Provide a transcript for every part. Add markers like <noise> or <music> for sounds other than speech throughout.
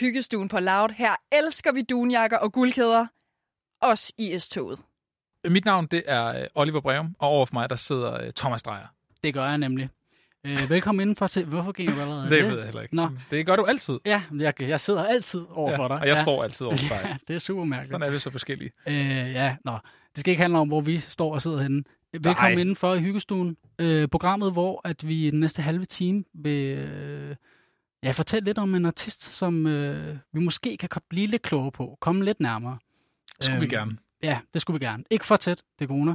Hyggestuen på Loud. Her elsker vi dunjakker og guldkæder. Også i S-toget. Mit navn det er øh, Oliver Breum, og overfor mig der sidder øh, Thomas Drejer. Det gør jeg nemlig. Øh, velkommen indenfor til... Hvorfor gik jeg <laughs> allerede? Det ved jeg heller ikke. Nå. Det gør du altid. Ja, jeg, jeg sidder altid overfor ja, dig. Og jeg ja. står altid overfor <laughs> dig. Ja, det er super mærkeligt. Sådan er vi så forskellige. Øh, ja, nå. Det skal ikke handle om, hvor vi står og sidder henne. Velkommen Nej. indenfor i Hyggestuen. Øh, programmet, hvor at vi i den næste halve time vil øh, ja, fortælle lidt om en artist, som øh, vi måske kan blive lidt klogere på. Komme lidt nærmere. Det skulle vi Øhm, gerne. Ja, det skulle vi gerne. Ikke for tæt, det er corona.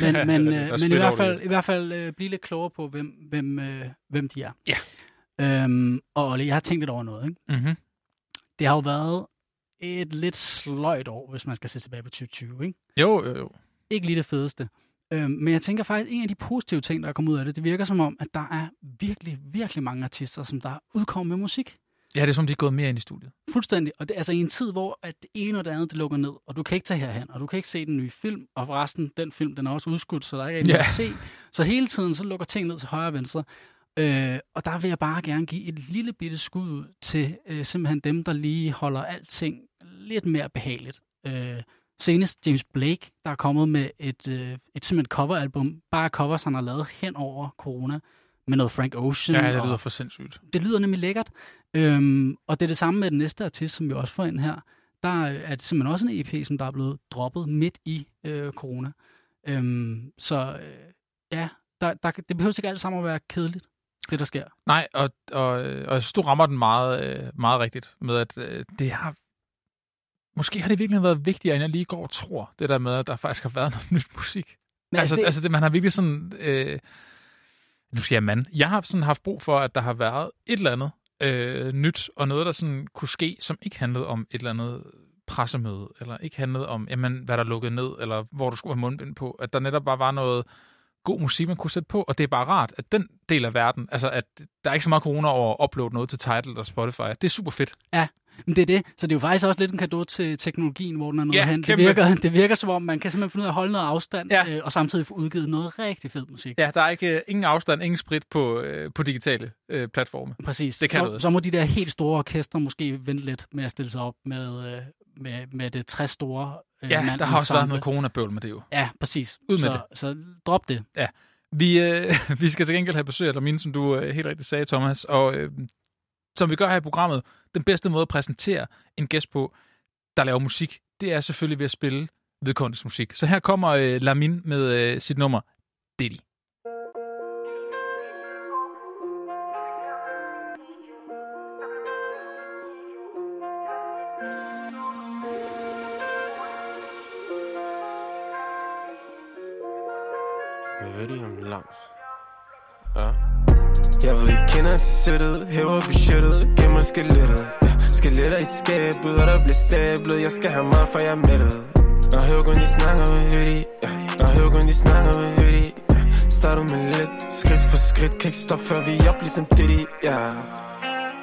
<laughs> Men, men, øh, men i hvert fald, i hvert fald øh, blive lidt klogere på, hvem, hvem, øh, hvem de er. Ja. Øhm, og Olle, jeg har tænkt lidt over noget. Ikke? Mm-hmm. Det har jo været et lidt sløjt år, hvis man skal se tilbage på 2020. Ikke, Jo, jo, jo. ikke lige det fedeste. Øhm, men jeg tænker faktisk, en af de positive ting, der er kommet ud af det, det virker som om, at der er virkelig, virkelig mange artister, som der udkommer med musik. Ja, det er som, de er gået mere ind i studiet. Fuldstændig. Og det er altså i en tid, hvor at det ene og det andet, det lukker ned, og du kan ikke tage herhen, og du kan ikke se den nye film, og forresten, den film, den er også udskudt, så der er ikke Ja. noget at se. Så hele tiden, så lukker ting ned til højre og venstre. Øh, og der vil jeg bare gerne give et lille bitte skud ud til øh, simpelthen dem, der lige holder alting lidt mere behageligt. Øh, senest James Blake, der er kommet med et, øh, et simpelthen coveralbum, bare covers, han har lavet hen over corona, med noget Frank Ocean. Ja, det lyder og, for sindssygt. det lyder nemlig lækkert. Øhm, og det er det samme med den næste artist, som vi også får ind her. Der er det simpelthen også en EP, som der er blevet droppet midt i øh, corona. Øhm, så øh, ja, der, der, det behøver ikke alt sammen at være kedeligt, det der sker. Nej, og, og, og jeg synes, du rammer den meget, øh, meget rigtigt med, at øh, det har... Måske har det virkelig været vigtigere, end jeg lige går og tror, det der med, at der faktisk har været <laughs> noget nyt musik. Men altså, det... altså det, man har virkelig sådan... Øh, nu siger jeg mand. Jeg har sådan haft brug for, at der har været et eller andet øh, nyt, og noget, der sådan kunne ske, som ikke handlede om et eller andet pressemøde, eller ikke handlede om, jamen, hvad der lukkede ned, eller hvor du skulle have mundbind på. At der netop bare var noget god musik, man kunne sætte på, og det er bare rart, at den del af verden, altså at der er ikke så meget corona over at uploade noget til Tidal eller Spotify. Det er super fedt. Men det er det. Så det er jo faktisk også lidt en gave til teknologien, hvor den er noget Ja, hen. Det virker, det virker som om, man kan simpelthen finde ud af at holde noget afstand, Ja. øh, og samtidig få udgivet noget rigtig fed musik. Ja, der er ikke øh, ingen afstand, ingen sprit på, øh, på digitale øh, platforme. Præcis. Det kan så, noget. så må de der helt store orkester måske vente lidt med at stille sig op med, øh, med, med det 60 store øh, Ja, mand der har også været noget coronabøvl med det jo. Ja, præcis. Ud med så, det. Så drop det. Vi, øh, <laughs> vi skal til gengæld have besøg af Lamine, som du øh, helt rigtigt sagde, Thomas. Og øh, som vi gør her i programmet, den bedste måde at præsentere en gæst på, der laver musik, det er selvfølgelig ved at spille vedkommendes musik. Så her kommer øh, Lamin med øh, sit nummer Diddy. Hvad ved jeg ved, I kender til sættet, hæver budgettet, gemmer skelettet ja. Skeletter i skabet, og der bliver stablet Jeg skal have meget, for jeg er mættet Og hører kun, de snakker, med ved? Ja. Og hører kun, de snakker, med ved? Ja. Starter med lidt, skridt for skridt Kan ikke stoppe, før vi er op, ligesom Diddy, yeah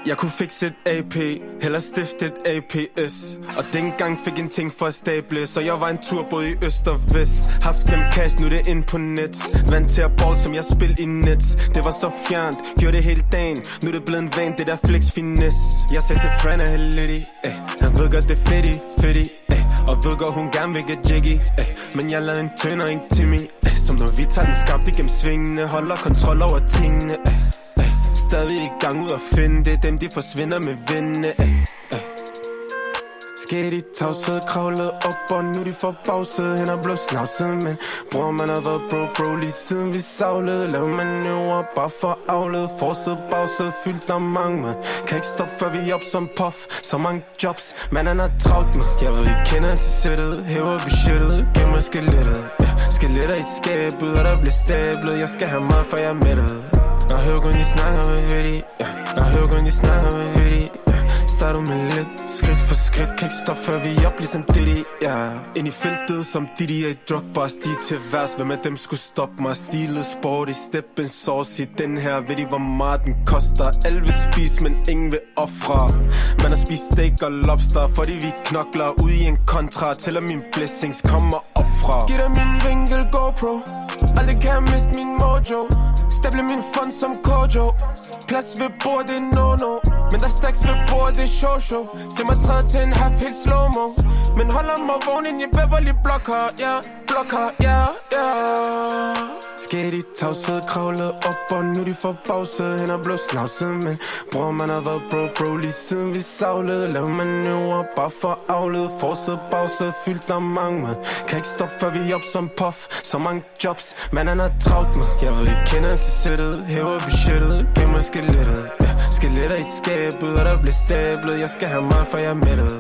jeg kunne fikse et AP, heller stifte et APS Og dengang fik en ting for at stable Så jeg var en tur både i øst og vest Haft dem cash, nu det ind på net Vant til at ball, som jeg spil i net Det var så fjernt, gjorde det hele dagen Nu det blevet en van, det der flex finesse Jeg sagde til Fran er heldig, eh. Han ved godt det er fedt i, fedt eh. Og ved godt hun gerne vil get jiggy eh. Men jeg lavede en tønder, en Timmy eh. Som når vi tager den skarpt igennem svingene Holder kontrol over tingene eh. Stadig i gang ud at finde det. Dem de forsvinder med vindene eh, eh. Sket i tavshed, kravlet op Og nu de får bagsædet hen og blev snavset Men bror man har været bro bro Lige siden vi savlede. Lav manøvrer bare for afled. Forsæd bagsæd fyldt af mange man Kan ikke stoppe før vi op som puff. Så mange jobs, man han har travlt med. Jeg ved I kender til sættet. Hæver budgettet, gemmer skelettet ja. Skeletter i skabet Og der bliver stablet. Jeg skal have meget for jeg er mættet hører kun, de snakker, hvad ved de? Ja. Og hører kun, de snakker, hvad ved de? Ja. Starter med lidt, skridt for skridt Kan ikke stoppe, før vi er op, ligesom Diddy ja. Ind i feltet, som Diddy er i drugbar Stige til værs, hvem af dem skulle stoppe mig? Stilet sport i steppen sauce I den her, ved de, hvor meget den koster Alle vil spise, men ingen vil ofre Man har spist steak og lobster Fordi vi knokler ud i en kontra Tæller mine blessings kommer op fra Giv dig min vinkel GoPro Aldrig kan jeg miste min mojo. Stable min fond som Kojo. Plads ved bordet, det no-no. Men der stacks ved bordet, det show show Se mig træde til en half helt slow-mo. Men holder mig vågen ind i Beverly Blocker, ja, yeah, blocker, ja, yeah, ja. Yeah. Skæt i tavshed, kravlet op, og nu de får bagsæd Hen og blev snavset, men bror, man har været bro, bro Lige siden vi savlede, lav manøvrer Bare for afled, forsæd, bagsæd Fyldt af mange, Kan ikke stoppe, før vi op som puff. Så mange jobs, man han har travlt med Jeg ved, I kender til sættet, hæver budgettet Gemmer skelettet, ja Skeletter i skabet, og der bliver stablet Jeg skal have meget, for jeg er mættet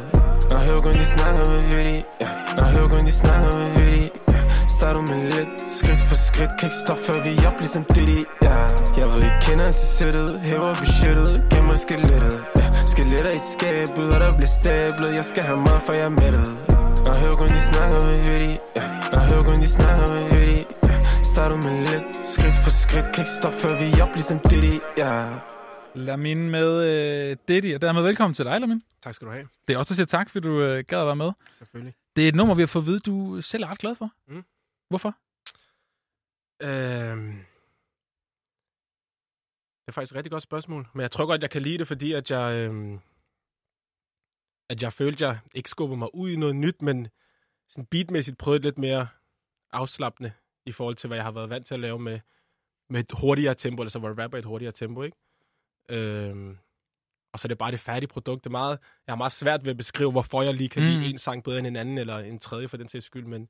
Når hører kun, de snakker med vidtig ja. Når hører kun, de snakker med vidtig ja. Starter med lidt, skridt for skridt Kan ikke stoppe, før vi er op, ligesom Diddy ja. Jeg ved, I kender til sættet Hæver budgettet, Gemmer skelettet ja. Skeletter i skabet, og der bliver stablet Jeg skal have meget, for jeg er mættet Når hører kun, de snakker med vidtig ja. Når hører kun, de snakker med vidtig ja. Starter med lidt, skridt for skridt Kan ikke stoppe, før vi er op, ligesom Diddy ja. Lamin med øh, Diddy, og dermed velkommen til dig, Lamin. Tak skal du have. Det er også der siger tak, fordi du øh, gad at være med. Selvfølgelig. Det er et nummer, vi har fået at vide, du selv er ret glad for. Mm. Hvorfor? Øhm, det er faktisk et rigtig godt spørgsmål. Men jeg tror godt, jeg kan lide det, fordi at jeg, øhm, at jeg følte, at jeg ikke skubbede mig ud i noget nyt, men sådan beatmæssigt prøvede lidt mere afslappende i forhold til, hvad jeg har været vant til at lave med, med et hurtigere tempo, altså hvor jeg rapper et hurtigere tempo, ikke? Øhm, og så er det bare det færdige produkt. Det er meget, jeg har meget svært ved at beskrive, hvorfor jeg lige kan mm. lide en sang bedre end en anden, eller en tredje for den sags skyld, men,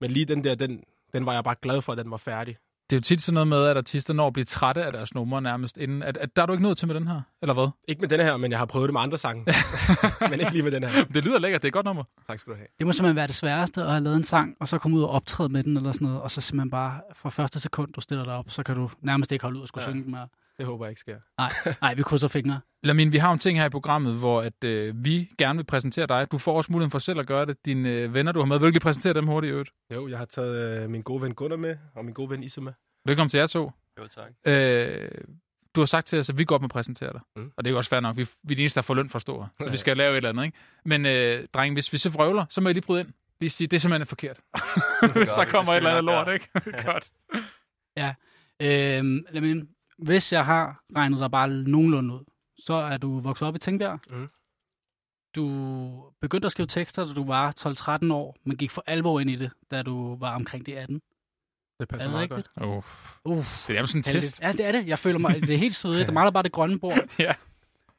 men lige den der, den, den var jeg bare glad for, at den var færdig. Det er jo tit sådan noget med, at artister når at blive trætte af deres numre nærmest inden. At, at der er du ikke nået til med den her, eller hvad? Ikke med den her, men jeg har prøvet det med andre sange. <laughs> men ikke lige med den her. Det lyder lækkert, det er et godt nummer. Tak skal du have. Det må simpelthen være det sværeste at have lavet en sang, og så komme ud og optræde med den eller sådan noget, og så simpelthen bare fra første sekund, du stiller dig op, så kan du nærmest ikke holde ud og skulle ja. synge den mere. Det håber jeg ikke sker. Nej, nej vi krydser fingre. <laughs> Lamin, vi har en ting her i programmet, hvor at, øh, vi gerne vil præsentere dig. Du får også muligheden for selv at gøre det. Dine øh, venner, du har med, vil du lige præsentere dem hurtigt i øvrigt? Jo, jeg har taget øh, min gode ven Gunnar med, og min gode ven Issa med. Velkommen til jer to. Jo, tak. Øh, du har sagt til os, at vi godt må præsentere dig. Mm. Og det er jo også fair nok. Vi, vi er de eneste, der får løn for stor. Så vi skal <laughs> lave et eller andet, ikke? Men øh, dreng, hvis vi så vrøvler, så må jeg lige bryde ind. Lige sige, det er simpelthen forkert. <laughs> hvis der kommer et eller andet lort, ikke? godt. Øhm, jamen, hvis jeg har regnet dig bare nogenlunde ud, så er du vokset op i Tingbjerg. Mhm. Du begyndte at skrive tekster, da du var 12-13 år, men gik for alvor ind i det, da du var omkring de 18. Det passer Er det meget rigtigt? godt. Uh, Uh, det er sådan en test. Ja, det er det. Jeg føler mig, det er helt svedigt. <laughs> Der mangler bare det grønne bord. <laughs> Ja.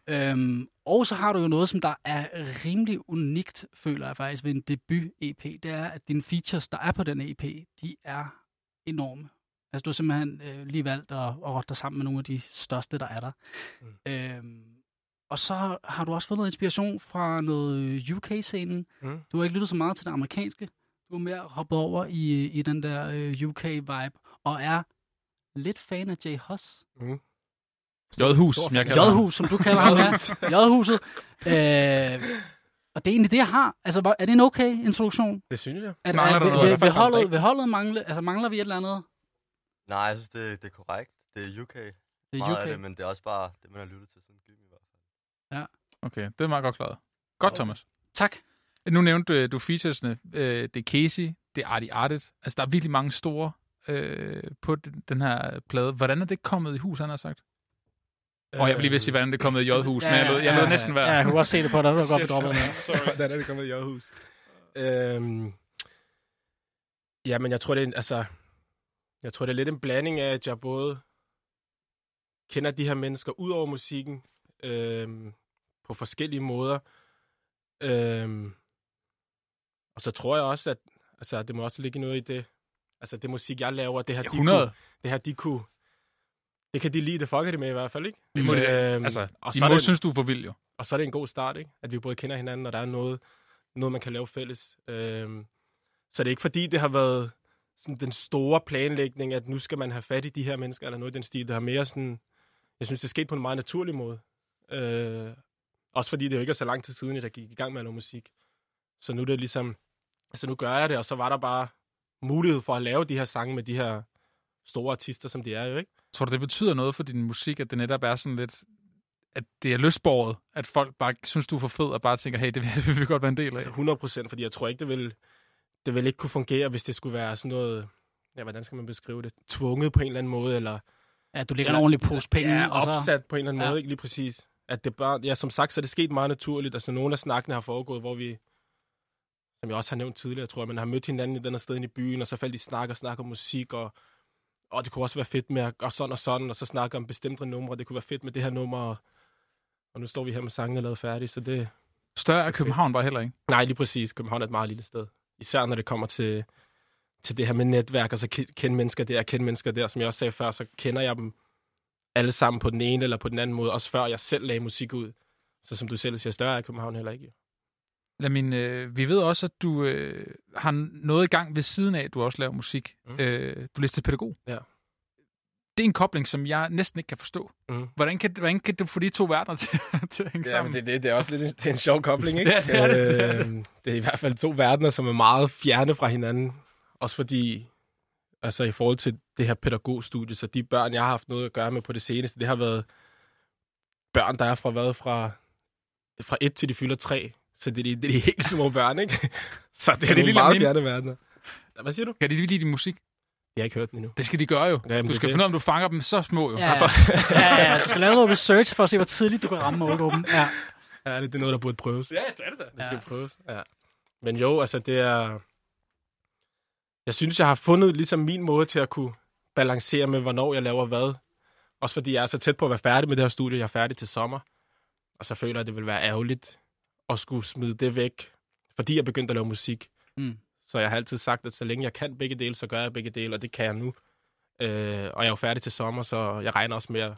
Øhm, og så har du jo noget, som der er rimelig unikt, føler jeg faktisk, ved en debut-EP. Det er, at dine features, der er på den EP, de er enorme. Altså, du har simpelthen øh, lige valgt at, at rotte dig sammen med nogle af de største, der er der. Mm. Øhm, og så har du også fået noget inspiration fra noget UK-scenen. Mm. Du har ikke lyttet så meget til det amerikanske. Du er mere hoppet over i, i den der øh, UK-vibe, og er lidt fan af Jay Huss. Mm. J-hus, Stor som jeg kalder. J-hus, som du kalder ham, ja. <laughs> J-huset. Øh, og det er egentlig det, jeg har. Altså, er det en okay introduktion? Det synes jeg. Er, Mangler er, der vil, noget? vil, vil, holdet, vil holdet mangle, altså mangler vi et eller andet? Nej, jeg synes, det, det er korrekt. Det er UK. Det er meget UK. af det, men det er også bare det, man har lyttet til siden gym i hvert fald. Okay, det er meget godt klaret. Godt, Thomas. Tak. Nu nævnte øh, du featuresne. Øh, det er Casey, det er Artie Artet. Altså, der er virkelig mange store øh, på den, her plade. Hvordan er det kommet i hus, han har sagt? Og jeg vil lige ved at sige, hvordan det er kommet i J-hus, men jeg lod, jeg lod næsten være. Ja, jeg kunne også se det på dig, du var godt bedroppet. <laughs> Hvordan er det kommet i Aarhus? Øhm, ja, men jeg tror, det er, altså, jeg tror, det er lidt en blanding af, at jeg både kender de her mennesker ud over musikken øhm, på forskellige måder. Øhm, og så tror jeg også, at altså, det må også ligge noget i det, altså det musik, jeg laver, det her, de 100. kunne, det her, de kunne, det kan de lide, det fucker de med i hvert fald, ikke? Det må det, Øhm, altså, og de så må det- synes, du er for vild, jo. og så er det en god start, ikke? At vi både kender hinanden, og der er noget, noget man kan lave fælles. Øhm, så det er ikke fordi, det har været sådan den store planlægning, at nu skal man have fat i de her mennesker, eller noget i den stil. Det har mere sådan, jeg synes, det er sket på en meget naturlig måde. Øh, også fordi det jo ikke er så lang tid siden, at jeg gik i gang med at lave musik. Så nu er det ligesom, altså nu gør jeg det, og så var der bare mulighed for at lave de her sange med de her store artister, som de er jo, ikke? Tror du, det betyder noget for din musik, at det netop er sådan lidt, at det er lystborget, at folk bare synes, du er for fed, og bare tænker, hey, det vil <laughs> vi godt være en del af? Altså 100 procent, fordi jeg tror ikke, det vil, det vil ikke kunne fungere, hvis det skulle være sådan noget, ja, hvordan skal man beskrive det, tvunget på en eller anden måde, eller Ja, du lægger en ordentlig pose penge, ja, og så... opsat på en eller anden Ja. måde, ikke lige præcis. At det bare, ja, som sagt, så er det sket meget naturligt. Altså, nogle af snakkene har foregået, hvor vi, som jeg også har nævnt tidligere, tror jeg, man har mødt hinanden i den her sted i byen, og så faldt de snak og snakker om musik, og, og det kunne også være fedt med at gøre sådan og sådan, og så snakke om bestemte numre. Det kunne være fedt med det her nummer, og, og nu står vi her med sangene lavet færdige, så det... Større er København bare heller ikke. Nej, lige præcis. København er et meget lille sted. Især når det kommer til, til det her med netværk, og så kende mennesker der, kende mennesker der. Som jeg også sagde før, så kender jeg dem alle sammen på den ene eller på den anden måde, også før jeg selv lagde musik ud. Så som du selv siger, større er København heller ikke. Lad min, øh, vi ved også, at du øh, har noget i gang ved siden af, at du også laver musik. Mm. Øh, du læser til pædagog. Ja. Det er en kobling, som jeg næsten ikke kan forstå. Mm. Hvordan, kan, hvordan kan du få de to verdener til, <laughs> til at hænge ja, sammen? Det, det, det er også lidt en, det er en sjov kobling, ikke? <laughs> ja, det er det. det, er det. Øh, det er i hvert fald to verdener, som er meget fjerne fra hinanden. Også fordi, altså i forhold til det her pædagogstudie, så de børn, jeg har haft noget at gøre med på det seneste, det har været børn, der er fra hvad? Fra, fra et til de fylder tre. Så det er de, det er de helt små børn, ikke? <laughs> Så det er det nogle meget fjerne verdener. Hvad siger du? Kan de lide din musik? Jeg har ikke hørt den endnu. Det skal de gøre jo. Jamen, du det skal er finde ud af, om du fanger dem så små jo. Ja, ja. ja, ja. Du skal lave noget research for at se, hvor tidligt du kan ramme målgruppen. Ja. Ja, det er noget, der burde prøves. Ja, det er det da. Det skal ja. prøves, ja. Men jo, altså det er... Jeg synes, jeg har fundet ligesom min måde til at kunne balancere med, hvornår jeg laver hvad. Også fordi jeg er så tæt på at være færdig med det her studie. Jeg er færdig til sommer. Og så føler jeg, at det vil være ærgerligt at skulle smide det væk, fordi jeg begyndte at lave musik. Mm. Så jeg har altid sagt, at så længe jeg kan begge dele, så gør jeg begge dele, og det kan jeg nu. Øh, og jeg er jo færdig til sommer, så jeg regner også med, at,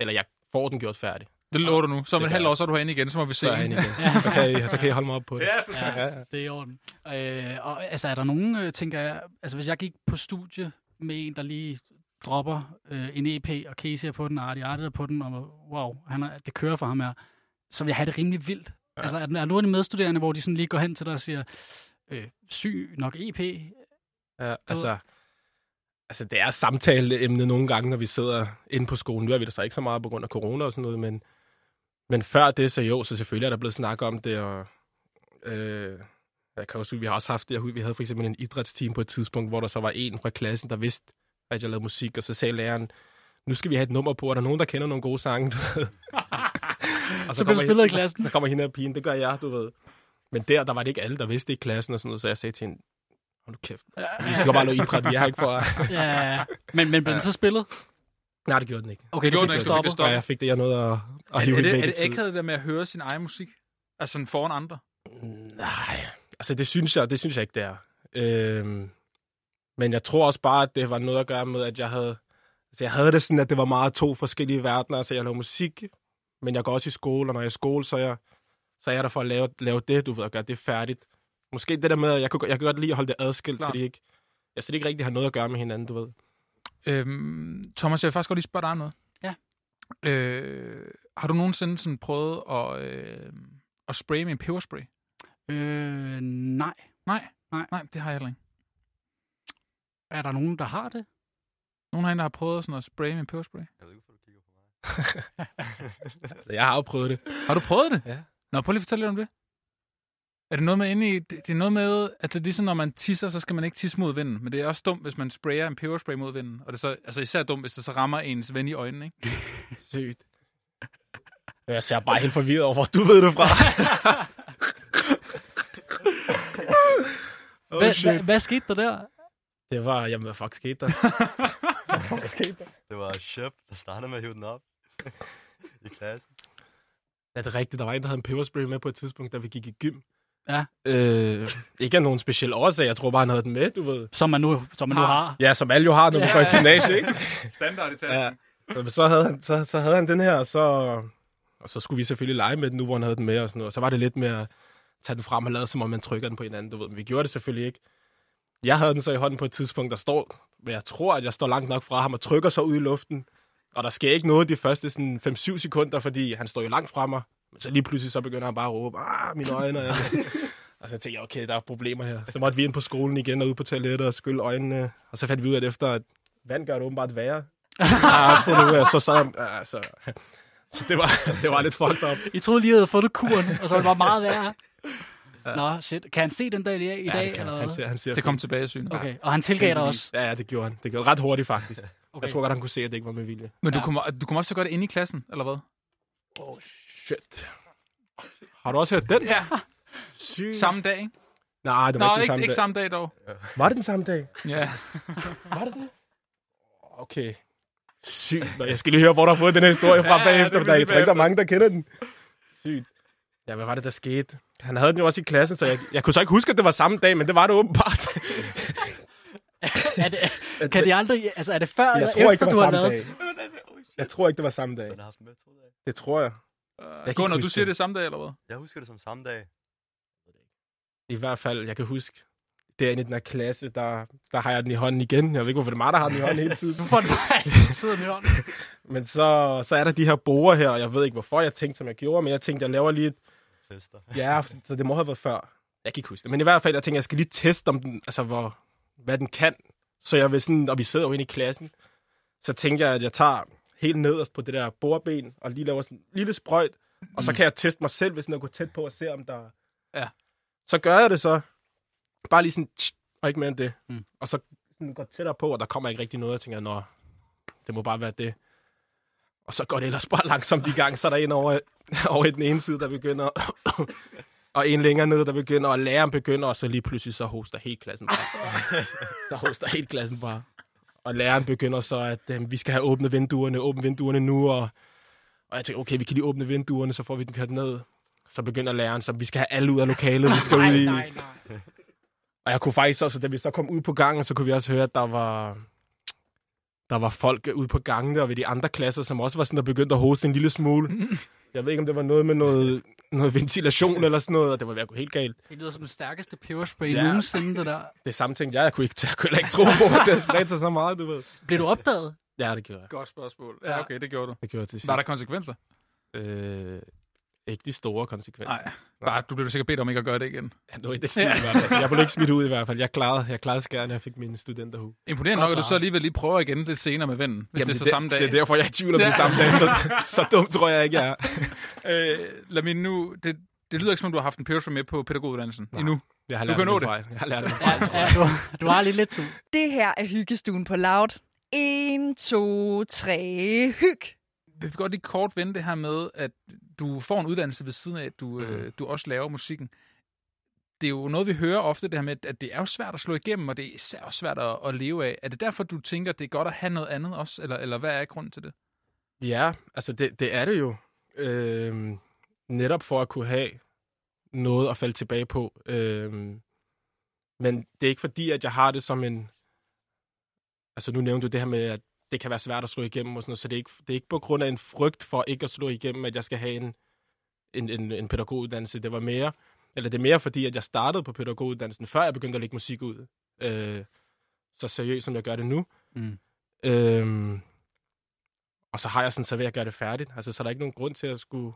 eller jeg får den gjort færdig. Det lover du nu. Så om et halvt år, så er du herinde igen, så må vi se. Så igen. <laughs> så, kan I, så kan I holde mig op på det. Ja, for Ja, Ja, ja. det er i orden. Øh, og altså, er der nogen, øh, tænker jeg, altså hvis jeg gik på studie med en, der lige dropper øh, en EP, og Casey er på den, og Artie Artie er på den, og wow, han er, det kører for ham her, så vil jeg have det rimelig vildt. Ja. Altså, er, er af de medstuderende, hvor de sådan lige går hen til dig og siger, øh, syg nok EP? Ja, altså, altså, det er samtaleemne nogle gange, når vi sidder inde på skolen. Nu er vi der så ikke så meget på grund af corona og sådan noget, men, men før det, så jo, så selvfølgelig er der blevet snakket om det, og øh, jeg kan også, vi har også haft det, vi havde for eksempel en idrætsteam på et tidspunkt, hvor der så var en fra klassen, der vidste, at jeg lavede musik, og så sagde læreren, nu skal vi have et nummer på, er der nogen, der kender nogle gode sange, du ved? <laughs> og Så bliver du spillet i klassen. Så kommer hende af pigen, det gør jeg, du ved. Men der, der var det ikke alle, der vidste det i klassen og sådan noget, så jeg sagde til hende, hold nu kæft, vi skal bare lave idræt, vi er her ikke for... <laughs> Ja, men, men blev den så spillet? Nej, det gjorde den ikke. Okay, Det gjorde det den ikke, det Ja, jeg fik det, jeg nåede at, at hive er, det, væk er det akavet det der med at høre sin egen musik? Altså sådan foran andre? Nej, altså det synes jeg, det synes jeg ikke, det er. Øhm, men jeg tror også bare, at det var noget at gøre med, at jeg havde, altså jeg havde det sådan, at det var meget to forskellige verdener. Altså jeg lavede musik, men jeg går også i skole, og når jeg er i skole, så er jeg, så er jeg der for at lave, lave det, du ved, at gøre det færdigt. Måske det der med, at jeg kunne, jeg kan godt lide at holde det adskilt, så Klart. det ikke, ja, så det ikke rigtig har noget at gøre med hinanden, du ved. Øhm, Thomas, jeg vil faktisk godt lige spørge dig om noget. Ja. Øh, har du nogensinde sådan prøvet at, øh, at spraye med en peberspray? Øh, nej. Nej. Nej. Nej, det har jeg heller ikke. Er der nogen, der har det? Nogen herinde, der har prøvet sådan at spraye med en peberspray? Jeg ved ikke, hvorfor du kigger på mig. <laughs> Så jeg har jo prøvet det. Har du prøvet det? Ja. Nå, prøv lige at fortælle lidt om det. Er det noget med inde i, det det er noget med, at det er ligesom, når man tisser, så skal man ikke tisse mod vinden. Men det er også dumt, hvis man sprayer en peberspray mod vinden. Og det er så, altså især dumt, hvis det så rammer ens ven i øjnene, ikke? <laughs> Sygt. Jeg ser bare helt forvirret over, hvor du ved det fra. <laughs> oh, Hvad, shit. hvad, hvad skete der der? Det var, jamen, hvad fuck skete der? <laughs> hvad fuck skete der? Det var chef, der startede med at hive den op i klassen. Ja, det er rigtigt. Der var en, der havde en peberspray med på et tidspunkt, da vi gik i gym. Ja. Øh, ikke af nogen speciel årsag. Jeg tror bare, han havde den med, du ved. Som man nu, som man nu har. Ja, som alle jo har, når man Ja, går i ja. gymnasiet, ikke? <laughs> Standard i Ja. Men så havde, han, så, så havde han den her, og så, og så skulle vi selvfølgelig lege med den nu, hvor han havde den med og sådan noget. Og så var det lidt med at tage den frem og lade, som om man trykker den på hinanden, du ved. Men vi gjorde det selvfølgelig ikke. Jeg havde den så i hånden på et tidspunkt, der står, men jeg tror, at jeg står langt nok fra ham og trykker så ud i luften. Og der sker ikke noget de første sådan 5-7 sekunder, fordi han står jo langt fra mig. Men så lige pludselig så begynder han bare at råbe, ah, mine øjne. Og, og så tænkte jeg, okay, der er problemer her. Så måtte vi ind på skolen igen og ud på toilettet og skylle øjnene. Og så fandt vi ud af, at efter at vand gør det åbenbart værre. Af, så sad altså, så det var, det var lidt fucked up. I troede lige, at havde fundet kuren, og så var det bare meget værre. Nå, shit. Kan han se den dag i dag? i Ja, dag det kan, eller han, ser, han ser Det kom tilbage i synet. Okay, og han tilgav dig også? Ja, ja, det gjorde han. Det gjorde ret hurtigt, faktisk. Okay. Jeg tror godt, han kunne se, at det ikke var med vilje. Men du, Ja. kommer, du kommer også til at gøre det inde i klassen, eller hvad? Shit. Har du også hørt den? Ja, Sygt. samme dag, ikke? Nej, det var Nå, ikke, den ikke, samme ikke dag. samme dag dog. Var det den samme dag? Ja. Var det det? Okay. Sygt. Nå, Jeg skal lige høre, hvor du har fået den her historie fra Ja, ja, bagefter. det for der, jeg tror ikke, der er mange, der kender den. Sygt. Ja, hvad var det, der skete? Han havde den jo også i klassen, så jeg, jeg kunne så ikke huske, at det var samme dag, men det var det åbenbart. <laughs> Er det, kan det aldrig... Altså, er det før jeg eller tror ikke, efter, det du var har samme lavet... dag. Jeg tror ikke, det var samme Så dag. han har haft med to dage. Det tror jeg. Uh, Gunnar, ikke du siger det. det samme dag, eller hvad? Jeg husker det som samme dag. I hvert fald, jeg kan huske, derinde i den her klasse, der, der har jeg den i hånden igen. Jeg ved ikke, hvorfor det er mig, der har den i hånden hele tiden. Du får den bare sidder den i hånden. Men så, så er der de her borer her, og jeg ved ikke, hvorfor jeg tænkte, som jeg gjorde, men jeg tænkte, jeg laver lige et... Tester. Ja, så det må have været før. Jeg kan ikke huske det. Men i hvert fald, jeg tænkte, jeg skal lige teste, om den, altså, hvor, hvad den kan. Så jeg vil sådan, og vi sidder jo inde i klassen, så tænker jeg, at jeg tager helt nederst på det der bordben, og lige laver sådan en lille sprøjt, og så kan jeg teste mig selv, hvis er gået tæt på, og se, om der... Ja. Så gør jeg det så. Bare lige sådan, tsk, og ikke mere end det. Mm. Og så sådan går tættere på, og der kommer ikke rigtig noget, og tænker, nå, det må bare være det. Og så går det ellers bare langsomt i gang, så er der en over, over i den ene side, der begynder, og en længere nede, der begynder, og læreren begynder, og så lige pludselig så hoster hele klassen bare. <laughs> så hoster hele klassen bare. Og læreren begynder så, at øh, vi skal have åbnet vinduerne, åbne vinduerne nu, og, og jeg tænker, okay, vi kan lige åbne vinduerne, så får vi den kørt ned. Så begynder læreren, så vi skal have alle ud af lokalet, vi skal ud i... nej. Og jeg kunne faktisk også, da vi så kom ud på gangen, så kunne vi også høre, at der var, der var folk ude på gangene og ved de andre klasser, som også var sådan, der begyndte at hoste en lille smule. Jeg ved ikke, om det var noget med noget, noget ventilation eller sådan noget, og det var ved at gå helt galt. Det lyder som den stærkeste peberspray Ja. nogensinde, det der. Det samme tænkte jeg, jeg kunne ikke, jeg kunne ikke tro på, at det havde spredt sig så meget, du ved. Blev du opdaget? Ja, det gjorde jeg. Godt spørgsmål. Ja, okay, det gjorde du. Det gjorde jeg til sidst. Var der konsekvenser? øh, ikke de store konsekvenser. Nej. Bare, du blev sikkert bedt om ikke at gøre det igen. Ja, noget i det stil, fald. Jeg blev ikke smidt ud i hvert fald. Jeg klarede, jeg klarede skærne, jeg fik min studenterhue. Imponerende nok, at du så alligevel lige prøver igen lidt senere med vennen, hvis Jamen, det er så det, samme dag. Det er derfor, jeg er i tvivl om det er samme dag, så, så dumt tror jeg ikke, jeg er. <laughs> Øh, lad mig nu... Det, det lyder ikke som om, du har haft en peberspray med på pædagoguddannelsen Nej. endnu. Jeg har Du lært kan det nå det. fejl. Jeg har lært det Ja, fejl, ja du, du har lige lidt tid. Det her er hyggestuen på Loud. 1, 2, 3, hyg. Vi vil godt lige kort vende det her med, at du får en uddannelse ved siden af, at du, mm. øh, du også laver musikken. Det er jo noget, vi hører ofte, det her med, at det er jo svært at slå igennem, og det er især også svært at, at leve af. Er det derfor, du tænker, det er godt at have noget andet også? Eller, eller hvad er grunden til det? Ja, altså det, det er det jo. Øhm, netop for at kunne have noget at falde tilbage på. Øhm, men det er ikke fordi, at jeg har det som en... Altså nu nævnte du det her med, at det kan være svært at slå igennem og sådan noget, så det er ikke, det er ikke på grund af en frygt for ikke at slå igennem, at jeg skal have en, en, en, en pædagoguddannelse. Det var mere, eller det er mere fordi, at jeg startede på pædagoguddannelsen, før jeg begyndte at lægge musik ud. Øh, så seriøst, som jeg gør det nu. Mm. Øhm, og så har jeg sådan, så vil jeg gøre det færdigt. Altså, så er der ikke nogen grund til at skulle,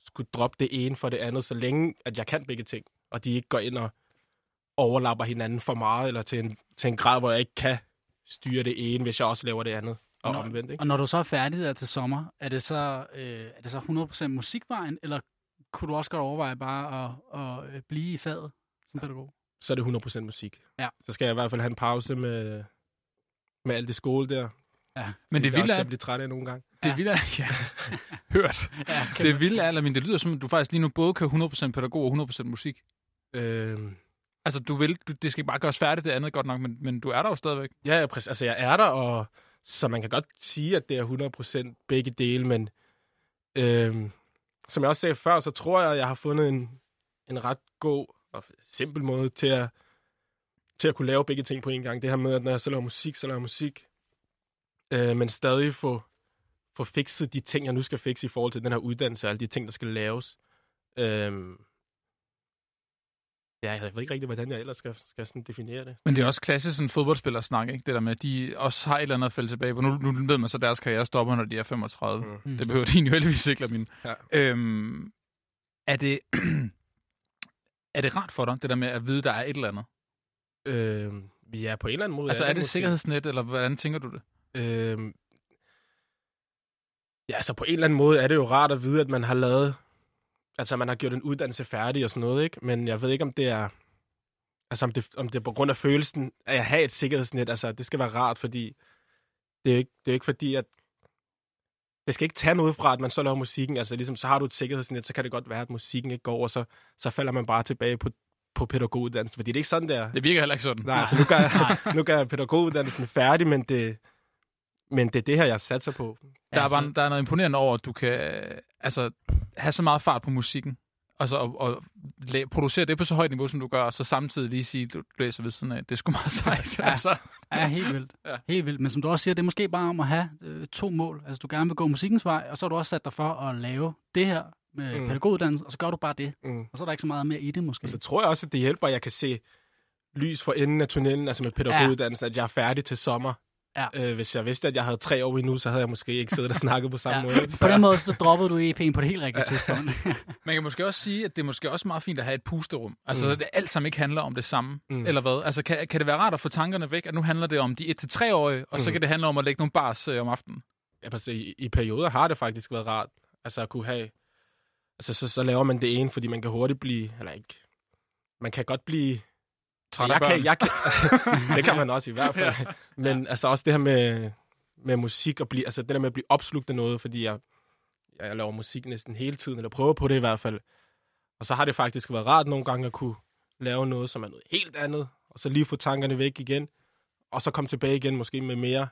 skulle droppe det ene for det andet, så længe at jeg kan begge ting. Og de ikke går ind og overlapper hinanden for meget, eller til en, til en grad, hvor jeg ikke kan styre det ene, hvis jeg også laver det andet. Og Nå, omvendt, ikke? Og når du så er færdig der til sommer, er det så, øh, er det så 100% musikvejen, eller kunne du også godt overveje bare at, at øh, blive i faget som pædagog? Så er det 100% musik. Ja. Så skal jeg i hvert fald have en pause med, med alt det skole der. Ja. Men det jeg også vilde er, at blive træt af nogle gange. det Ja. vilde er, <laughs> ja, hørt. ja Det vilde er, men det lyder som, at du faktisk lige nu både kan 100% pædagog og 100% musik. Øhm, Altså, du vil, du, det skal bare gøres færdigt, det andet godt nok, men, men du er der jo stadigvæk. Ja, ja, præcis. Altså, jeg er der, og så man kan godt sige, at det er 100% begge dele, men øhm, som jeg også sagde før, så tror jeg, at jeg har fundet en, en ret god og simpel måde til at, til at kunne lave begge ting på en gang. Det her med, at når jeg så laver musik, så laver jeg musik, øh, men stadig få, få fikset de ting, jeg nu skal fikse i forhold til den her uddannelse, og alle de ting, der skal laves. Øhm, ja, jeg ved ikke rigtig, hvordan jeg ellers skal, skal sådan definere det. Men det er også klassisk sådan fodboldspillersnak, ikke? Det der med, at de også har et eller andet at falde tilbage på. Nu, nu ved man så, at deres karriere stopper, når de er 35. Mm. Mm. Det behøver de jo heldigvis ikke, min. Ja. Øhm, er det... <clears throat> er det rart for dig, det der med at vide, der er et eller andet? Øhm, ja, på en eller anden måde. Altså, er det måske. sikkerhedsnet, eller hvordan tænker du det? Øhm, ja, altså på en eller anden måde er det jo rart at vide, at man har lavet... Altså, man har gjort en uddannelse færdig og sådan noget, ikke? Men jeg ved ikke, om det er... Altså, om det, om det er på grund af følelsen af at have et sikkerhedsnet. Altså, det skal være rart, fordi... Det er jo ikke, det er ikke fordi, at... det skal ikke tage noget fra, at man så laver musikken. Altså ligesom, så har du et sikkerhedsnet, så kan det godt være, at musikken ikke går, og så, så falder man bare tilbage på, på pædagoguddannelsen. Fordi det er ikke sådan, der. Det virker heller ikke sådan. Nej, altså nu gør, jeg, <laughs> nu gør jeg pædagoguddannelsen færdig, men det, men det er det her, jeg satser på. Der er, bare, der er noget imponerende over, at du kan altså, have så meget fart på musikken, altså, og, og la- producere det på så højt niveau, som du gør, og så samtidig lige sige, du læser ved siden af. Det er sgu meget sejt. <laughs> Ja. altså. Ja, helt vildt. Ja. Helt vildt. Men som du også siger, det er måske bare om at have øh, to mål. Altså, du gerne vil gå musikkens vej, og så har du også sat dig for at lave det her med Mm. pædagoguddannelse, og så gør du bare det. Mm. Og så er der ikke så meget mere i det, måske. Så tror jeg også, at det hjælper, at jeg kan se lys for enden af tunnelen, altså med pædagoguddannelsen, at jeg er færdig til sommer. Ja. Øh, hvis jeg vidste, at jeg havde tre år endnu, så havde jeg måske ikke siddet og <laughs> snakket på samme Ja. måde. På den måde, så droppede du EP'en på det helt rigtige tidspunkt. <laughs> Man kan måske også sige, at det er måske også meget fint at have et pusterum. Altså, Mm. det alt sammen ikke handler om det samme, Mm. eller hvad? Altså, kan, kan det være rart at få tankerne væk, at nu handler det om de 1-3-årige, og mm. så kan det handle om at lægge nogle bars øh, om aftenen? Ja, altså, i, I perioder har det faktisk været rart. Altså at kunne have... Altså, så, så laver man det ene, fordi man kan hurtigt blive... Eller ikke... Man kan godt blive... Jeg børn. kan, jeg kan, <laughs> det kan man også i hvert fald. Men ja. altså også det her med, med musik og blive, altså det der med at blive opslugt af noget, fordi jeg, jeg laver musik næsten hele tiden, eller prøver på det i hvert fald. Og så har det faktisk været rart nogle gange at kunne lave noget, som er noget helt andet, og så lige få tankerne væk igen, og så komme tilbage igen måske med mere,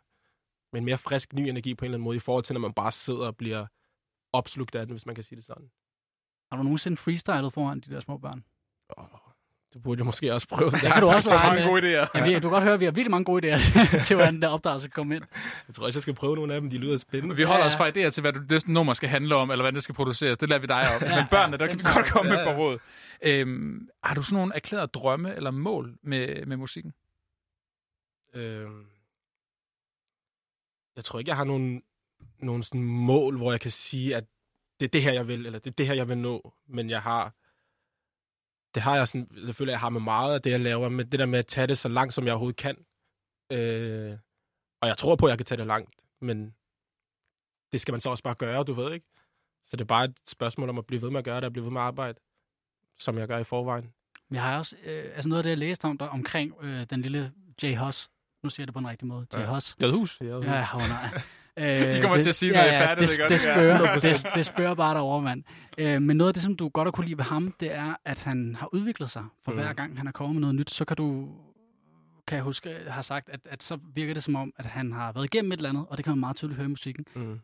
med en mere frisk, ny energi på en eller anden måde, i forhold til, når man bare sidder og bliver opslugt af den, hvis man kan sige det sådan. har du nogensinde freestylet foran de der små børn? Oh, det burde jeg måske også prøve. <laughs> Det kan du også mange med. gode idéer. Ja, vi, du kan godt høre, at vi har virkelig mange gode idéer <laughs> til, hvordan der opdragelse kan komme ind. Jeg tror også, jeg skal prøve nogle af dem. De lyder spændende. Vi holder Ja, os ja. fra idéer til, hvad du, næste nummer skal handle om, eller hvad det skal produceres. Det lader vi dig op. Ja, Men børnene, der ja, kan vi godt komme med Ja, på ja. råd. Øhm, har du sådan nogle erklærede drømme eller mål med, med musikken? Øhm, jeg tror ikke, jeg har nogen, nogen sådan mål, hvor jeg kan sige, at det er det her, jeg vil, eller det er det her, jeg vil nå. Men jeg har... Det har jeg sådan... Jeg føler, jeg har med meget af det, jeg laver, med det der med at tage det så langt, som jeg overhovedet kan. Øh, og jeg tror på, at jeg kan tage det langt, men det skal man så også bare gøre, du ved ikke? Så det er bare et spørgsmål om at blive ved med at gøre det, og blive ved med at arbejde, som jeg gør i forvejen. Jeg har også, øh, altså noget af det, jeg læste om der, omkring øh, den lille Jay Huss. Nu siger jeg det på en rigtig måde. Jay Ja. Huss. Jadhus. Ja, oh, nej. Øh, <laughs> I kommer til at sige, når I er færdige, det, det? Ja, spørger, 100%. det, det spørger bare derovre, mand. Øh, men noget af det, som du godt har kunne lide ved ham, det er, at han har udviklet sig. For Mm. hver gang han er kommet med noget nyt, så kan du, kan jeg huske, jeg har sagt, at, at så virker det som om, at han har været igennem et eller andet, og det kan man meget tydeligt høre i musikken. Mm.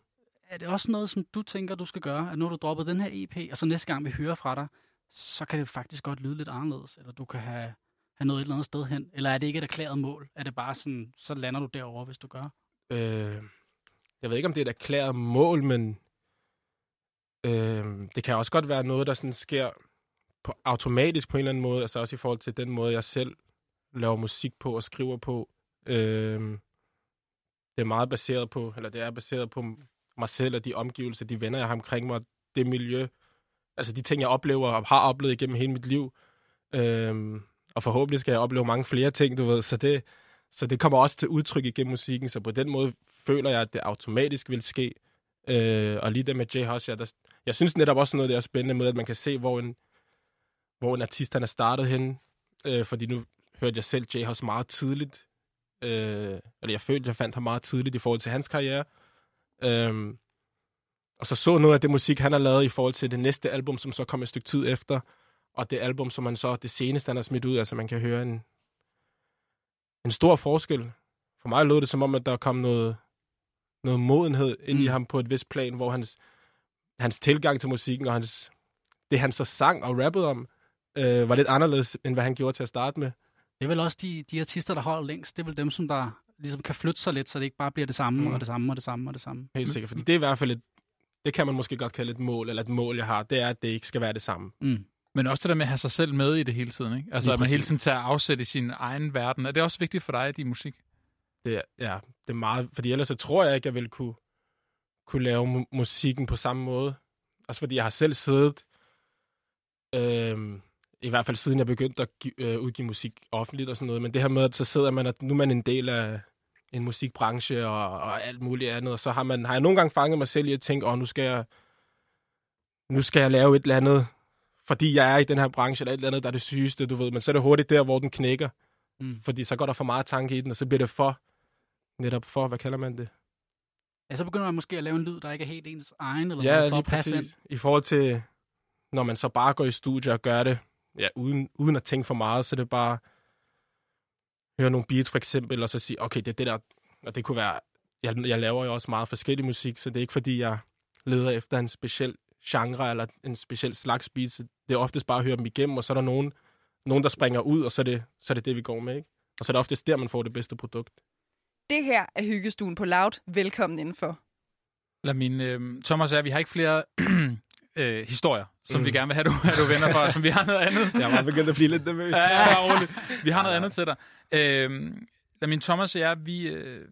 Er det også noget, som du tænker, du skal gøre? At nu har du droppet den her EP, og så næste gang vi hører fra dig, så kan det faktisk godt lyde lidt anderledes, eller du kan have, have noget et eller andet sted hen? Eller er det ikke et erklæret mål? Er det bare sådan, så lander du derovre, hvis du gør? Øh, jeg ved ikke, om det er et erklæret mål, men øh, det kan også godt være noget, der sådan sker på, automatisk på en eller anden måde, altså også i forhold til den måde, jeg selv laver musik på og skriver på. Øh, det er meget baseret på, eller det er baseret på mig selv og de omgivelser, de venner, jeg har omkring mig, det miljø, altså de ting, jeg oplever og har oplevet igennem hele mit liv. Øh, og forhåbentlig skal jeg opleve mange flere ting, du ved, så det, så det kommer også til udtryk igennem musikken, så på den måde føler jeg, at det automatisk vil ske. Øh, og lige det med Jay Hush, ja, der, jeg synes netop også noget, der er spændende med, at man kan se, hvor en, hvor en artist han er startet hen. Øh, fordi nu hørte jeg selv Jay Hush meget tidligt. Øh, eller jeg følte, jeg fandt ham meget tidligt i forhold til hans karriere. Øh, og så så noget af det musik, han har lavet i forhold til det næste album, som så kom et stykke tid efter. Og det album, som han så, det seneste, han har smidt ud, altså man kan høre en, en stor forskel. For mig lød det som om, at der kom noget, noget modenhed ind mm. i Mm. ham på et vist plan, hvor hans, hans tilgang til musikken og hans, det, han så sang og rappede om, øh, var lidt anderledes, end hvad han gjorde til at starte med. Det er vel også de, de artister, der holder længst. Det er vel dem, som der ligesom kan flytte sig lidt, så det ikke bare bliver det samme, Mm. mm. og det samme, og det samme, og det samme. Helt sikkert. Fordi det er i hvert fald et, det kan man måske godt kalde et mål, eller et mål, jeg har, det er, at det ikke skal være det samme. Mm. Men også det der med at have sig selv med i det hele tiden, ikke? Altså, Lige at man hele præcis. tiden tager afsæt i sin egen verden. Er det også vigtigt for dig i din musik? Det er, ja, det er meget, fordi ellers så tror jeg ikke, jeg vil kunne, kunne lave mu- musikken på samme måde. Også fordi jeg har selv siddet, øhm, i hvert fald siden jeg begyndte at gi- øh, udgive musik offentligt og sådan noget, men det her med, at så sidder man, at nu er man en del af en musikbranche og, og alt muligt andet, og så har, man, har jeg nogle gange fanget mig selv i at tænke, åh, nu skal jeg, nu skal jeg lave et eller andet, fordi jeg er i den her branche, eller et eller andet, der er det sygeste, du ved, men så er det hurtigt der, hvor den knækker, Mm. fordi så går der for meget tanke i den, og så bliver det for, netop for, hvad kalder man det? Ja, så begynder man måske at lave en lyd, der ikke er helt ens egen, eller Ja, noget, for lige at passe ind. præcis. I forhold til, når man så bare går i studiet og gør det, ja, uden, uden at tænke for meget, så er det bare høre nogle beats for eksempel, og så sige, okay, det er det der, og det kunne være, jeg, jeg laver jo også meget forskellig musik, så det er ikke fordi, jeg leder efter en speciel genre eller en speciel slags beats. Det er oftest bare at høre dem igennem, og så er der nogen, nogen der springer ud, og så er, det, så er det det, vi går med, ikke? Og så er det oftest der, man får det bedste produkt. Det her er Hyggestuen på Loud. Velkommen indenfor. Lad min, øh, Thomas er, vi har ikke flere <clears throat> øh, historier, som mm. Vi gerne vil have, du, have, du vender for, som vi har noget andet. <laughs> Jeg var begyndt at blive lidt nervøs. Ja, ja, roligt. Vi har noget andet til dig. Øhm, lad min Thomas og jeg, vi, øh,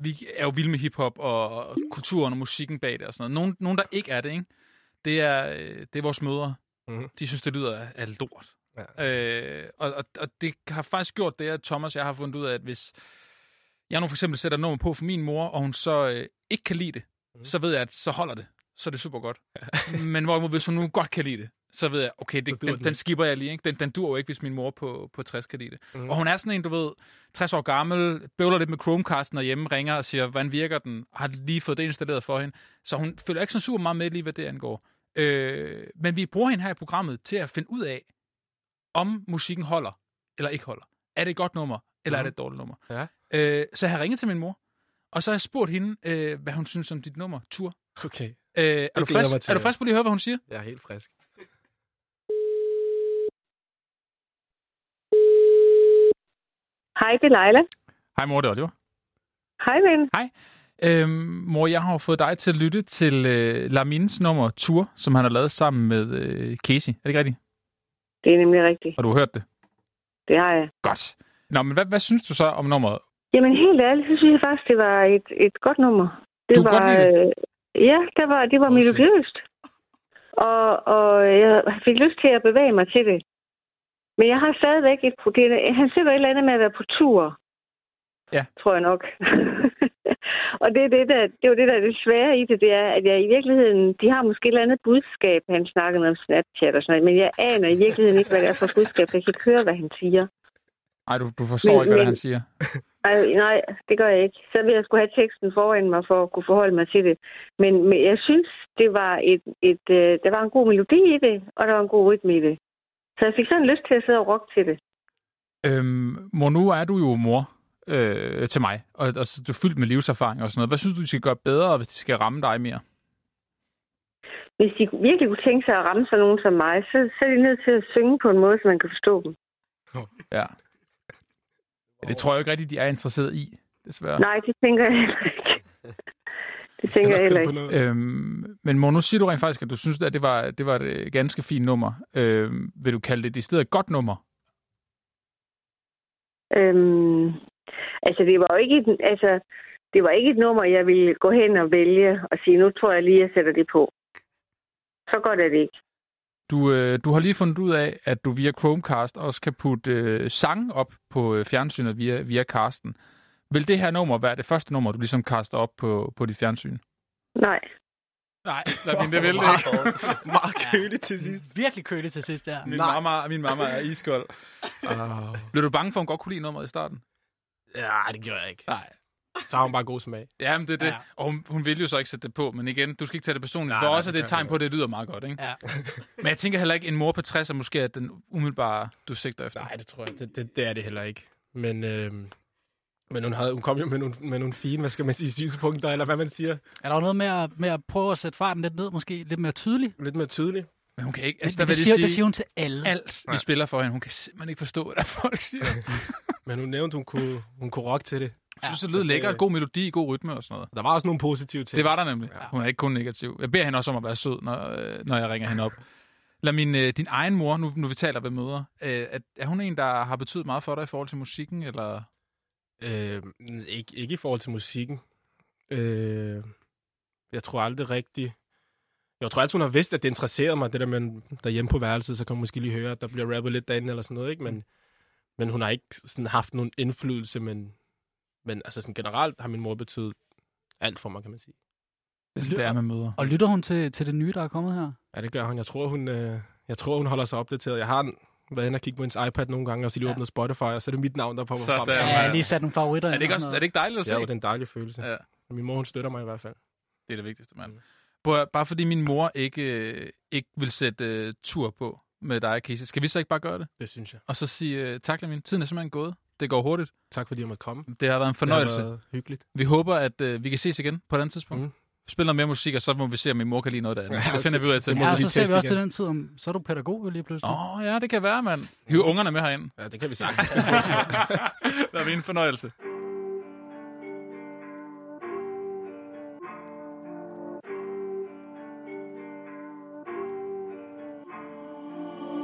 vi er jo vilde med hiphop og, kulturen og musikken bag det og sådan noget. Nogen, nogen der ikke er det, ikke? Det er, øh, det er vores mødre. Mhm. De synes, det lyder af lort. Ja. Øh, og, og, og det har faktisk gjort det, at Thomas og jeg har fundet ud af, at hvis jeg nu for eksempel sætter nummer på for min mor, og hun så øh, ikke kan lide det, mm. så ved jeg, at så holder det. Så er det super godt. <laughs> Men hvorimod, hvis hun nu godt kan lide det, så ved jeg, okay, det, den, den den skipper jeg lige. Ikke? Den, den dur jo ikke, hvis min mor på, på 60 kan lide det. Mhm. Og hun er sådan en, du ved, 60 år gammel, bøvler lidt med Chromecasten derhjemme, ringer og siger, hvordan virker den? Har lige fået det installeret for hende. Så hun følger ikke så super meget med lige, hvad det angår. Øh, men vi bruger hende her i programmet til at finde ud af, om musikken holder eller ikke holder. Er det et godt nummer, eller mm. er det et dårligt nummer? Ja. Øh, så jeg har ringet til min mor, og så har jeg spurgt hende, øh, hvad hun synes om dit nummer, Tur. Okay, Øh, er, du frisk, er du frisk på lige at høre, hvad hun siger? jeg er helt frisk. Hej, det er Leila. Hej mor, det er Oliver. Hej, ven. Øhm, mor, jeg har jo fået dig til at lytte til øh, Lamines nummer Tour, som han har lavet sammen med øh, Casey. Er det ikke rigtigt? Det er nemlig rigtigt. Og du har hørt det? Det har jeg. Godt. Nå, men hvad, hvad synes du så om nummeret? Jamen, helt ærligt, så synes jeg faktisk, det var et, et godt nummer. Det Du var, godt lide det? øh, Ja, det var, det var melodiøst. Og, og jeg fik lyst til at bevæge mig til det. Men jeg har stadigvæk et problem. Han siger et eller andet med at være på tur. Ja. Tror jeg nok. <laughs> og det, er det, der, det var det, der er det svære i det, det er, at jeg i virkeligheden, de har måske et eller andet budskab, han snakkede om Snapchat og sådan noget, men jeg aner i virkeligheden ikke, hvad det er for budskab. Jeg kan ikke høre, hvad han siger. Nej, du, du forstår Men- ikke, hvad men- han siger. Ej, nej, det gør jeg ikke. Så vil jeg skulle have teksten foran mig for at kunne forholde mig til det. Men, men jeg synes, det var et, et, øh, der var en god melodi i det, og der var en god rytme i det. Så jeg fik sådan lyst til at sidde og rocke til det. Øhm, mor, nu er du jo mor øh, til mig, og, og du er fyldt med livserfaring og sådan noget. Hvad synes du, de skal gøre bedre, hvis de skal ramme dig mere? Hvis de virkelig kunne tænke sig at ramme sådan nogen som mig, så, så er de nødt til at synge på en måde, så man kan forstå dem. Ja. det tror jeg ikke rigtigt, de er interesseret i, desværre. Nej, det tænker jeg ikke. <laughs> Det tænker jeg heller ikke. Øhm, men mor, nu siger du rent faktisk, at du synes, at det var, det var et øh, ganske fint nummer. Øhm, vil du kalde det i stedet et godt nummer? Øhm, altså, det var jo ikke et, altså, det var ikke et nummer, jeg ville gå hen og vælge og sige, nu tror jeg lige, jeg sætter det på. Så godt er det ikke. Du, øh, du har lige fundet ud af, at du via Chromecast også kan putte øh, sang op på øh, fjernsynet via, via casten. Vil det her nummer være det første nummer, du ligesom kaster op på, på dit fjernsyn? Nej. Nej, lad min det vil <laughs> det ikke. Meget køligt til sidst. Virkelig køligt til sidst der. Min mamma, min mamma er iskold. Uh, Blev du bange for, at hun godt kunne lide nummeret i starten? ja, det gjorde jeg ikke. Nej. Så har hun bare god smag. Jamen, det er det. Ja. Ja. Og hun, hun vil jo så ikke sætte det på, men igen, du skal ikke tage det personligt. Nej, for nej, også er det det et tegn på, at det lyder meget godt, ikke? Ja. <laughs> Men jeg tænker heller ikke, en mor på 60 er måske er den umiddelbare, du sigter efter. Nej, det tror jeg. Det, det, det er det heller ikke. Men, øhm, men hun, havde, hun kom jo med nogle, med nogle fine, hvad skal man sige, synspunkter, eller hvad man siger. Er der jo noget med at, med at prøve at sætte farten lidt ned, måske lidt mere tydeligt? Lidt mere tydeligt. Men hun kan ikke... Altså, Altså, det, det, siger, sige, det siger hun til alle. alt, vi Nej. spiller for hende. Hun kan simpelthen ikke forstå, hvad folk siger. <laughs> Men hun nævnte, hun kunne, hun kunne rock til det. Jeg synes, det så lød lækkert. God melodi, god rytme og sådan noget. Der var også nogle positive ting. Det var der nemlig. Ja. Hun er ikke kun negativ. Jeg beder hende også om at være sød, når, øh, når jeg ringer hende op. <laughs> Lad min, øh, din egen mor, nu, nu vi taler ved møder, øh, er, er hun en, der har betydet meget for dig i forhold til musikken, eller... Øh, ikke, ikke i forhold til musikken. Øh, jeg tror aldrig rigtigt... Jeg tror altid, hun har vidst, at det interesserede mig, det der med derhjemme på værelset, så kan man måske lige høre, at der bliver rappet lidt derinde eller sådan noget, ikke? Men, men hun har ikke sådan haft nogen indflydelse, men, men altså sådan generelt har min mor betydet alt for mig, kan man sige. Det er sådan, det er med møder. Og lytter hun til, til det nye, der er kommet her? Ja, det gør hun. Jeg tror, hun, øh, jeg tror, hun holder sig opdateret. Jeg har en, været inde og kigge på hendes iPad nogle gange, og så lige Ja. åbnet Spotify, og så er det mit navn, der popper frem. Ja, Ja, ja. jeg har lige sat nogle favoritter Er det, ikke og også, er det ikke dejligt at se? Ja, det er en dejlig følelse. Ja. Min mor, hun støtter mig i hvert fald. Det er det vigtigste, mand. Mm. Bare fordi min mor ikke, øh, ikke vil sætte øh, tur på med dig, Casey, skal vi så ikke bare gøre det? Det synes jeg. Og så sige, øh, tak min Tiden er simpelthen gået. Det går hurtigt. Tak fordi jeg måtte komme. Det har været en fornøjelse. Det har været hyggeligt. Vi håber, at øh, vi kan ses igen på et andet tidspunkt. Mm. Mm. Spil noget mere musik, og så må vi se, om min mor kan lide noget af det. Ja, <laughs> det finder vi ud af til. Ja, så ser vi også til igen. den tid, om så er du pædagog jo lige pludselig. Åh, oh, ja, det kan være, mand. Hiv ungerne med herind. Ja, det kan vi se. <laughs> det er en fornøjelse.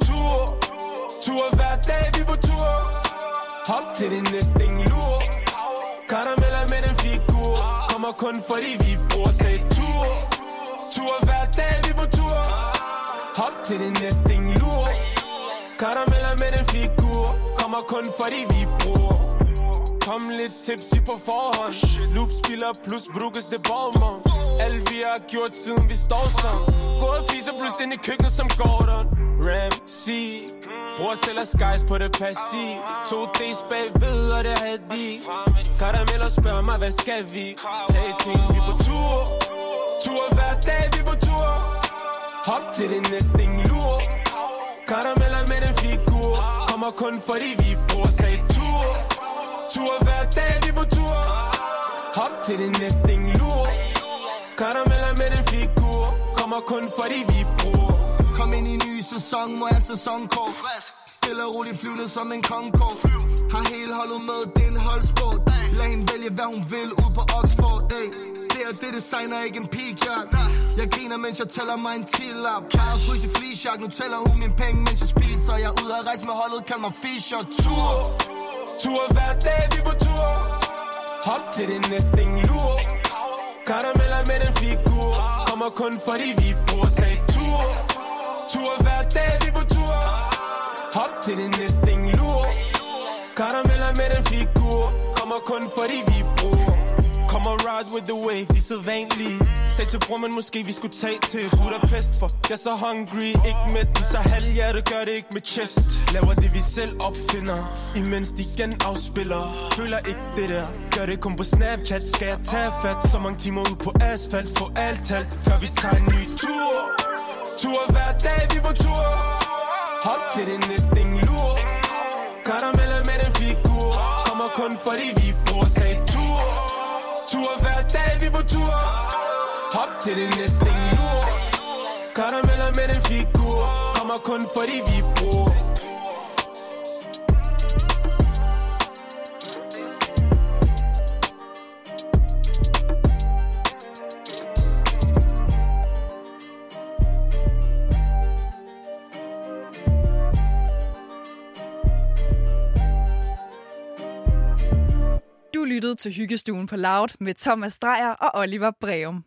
tur Tur hver dag, vi på tur Hop til det næste lur Karameller med den figur Kommer kun fordi vi Kommer kun fordi vi bruger. Kom lidt tipsy på forhånd. Loop spiller plus brukes det Balmer Alt vi har gjort siden vi står sammen Gået og fiser plus ind i køkkenet som Gordon Ramsey Bror stiller skies på det passiv To days bagved og det havde de. Karameller spørger mig hvad skal vi? Sagde ting vi på tur. Tur hver dag vi på tur. Hop til det næste lur. Karameller med den figur. Kommer kun fordi vi lurer hver dag vi på tur Hop til det næste lur. Karameller med den figur. Kommer kun for de vi bruger. Kom ind i ny sæson, må jeg sæsonkort Stille og roligt flyvende som en Concorde Har hele holdet med, det er en holdsport Lad hende vælge, hvad hun vil ud på Oxford ey. Det det designer, ikke en pigjack Jeg griner, mens jeg tæller mig en tillap Jeg har fryst i flisjak, nu tæller hun mine penge, mens jeg spiser. Jeg er ude at rejse med holdet, kald mig Fischer. Tur. Tur hver dag, vi på tur. Hop til det næste lur. Karameller med den figur. Kommer kun fordi vi bruger Sagde tur. Tur hver dag, ride with the wave, de er så vanlige Sag til bror, man måske vi skulle tage til Budapest For jeg er så hungry, ikke med de så halvhjerte Gør det ikke med chest. Laver det vi selv opfinder Imens de igen afspiller Føler ikke det der Gør det kun på Snapchat. Skal jeg tage fat Så mange timer ud på asfalt Få alt talt Før vi tager en ny tur. Tur hver dag, vi på tur. Hop til det næste lur. Karameller med den figur. Kommer kun fordi vi bruger Sagde tur. Hver dag, vi på tur. Hop til det næste nu Karameller med den figur. Kommer kun fordi vi bruger lyttede til Hyggestuen på Loud med Thomas Drejer og Oliver Breum.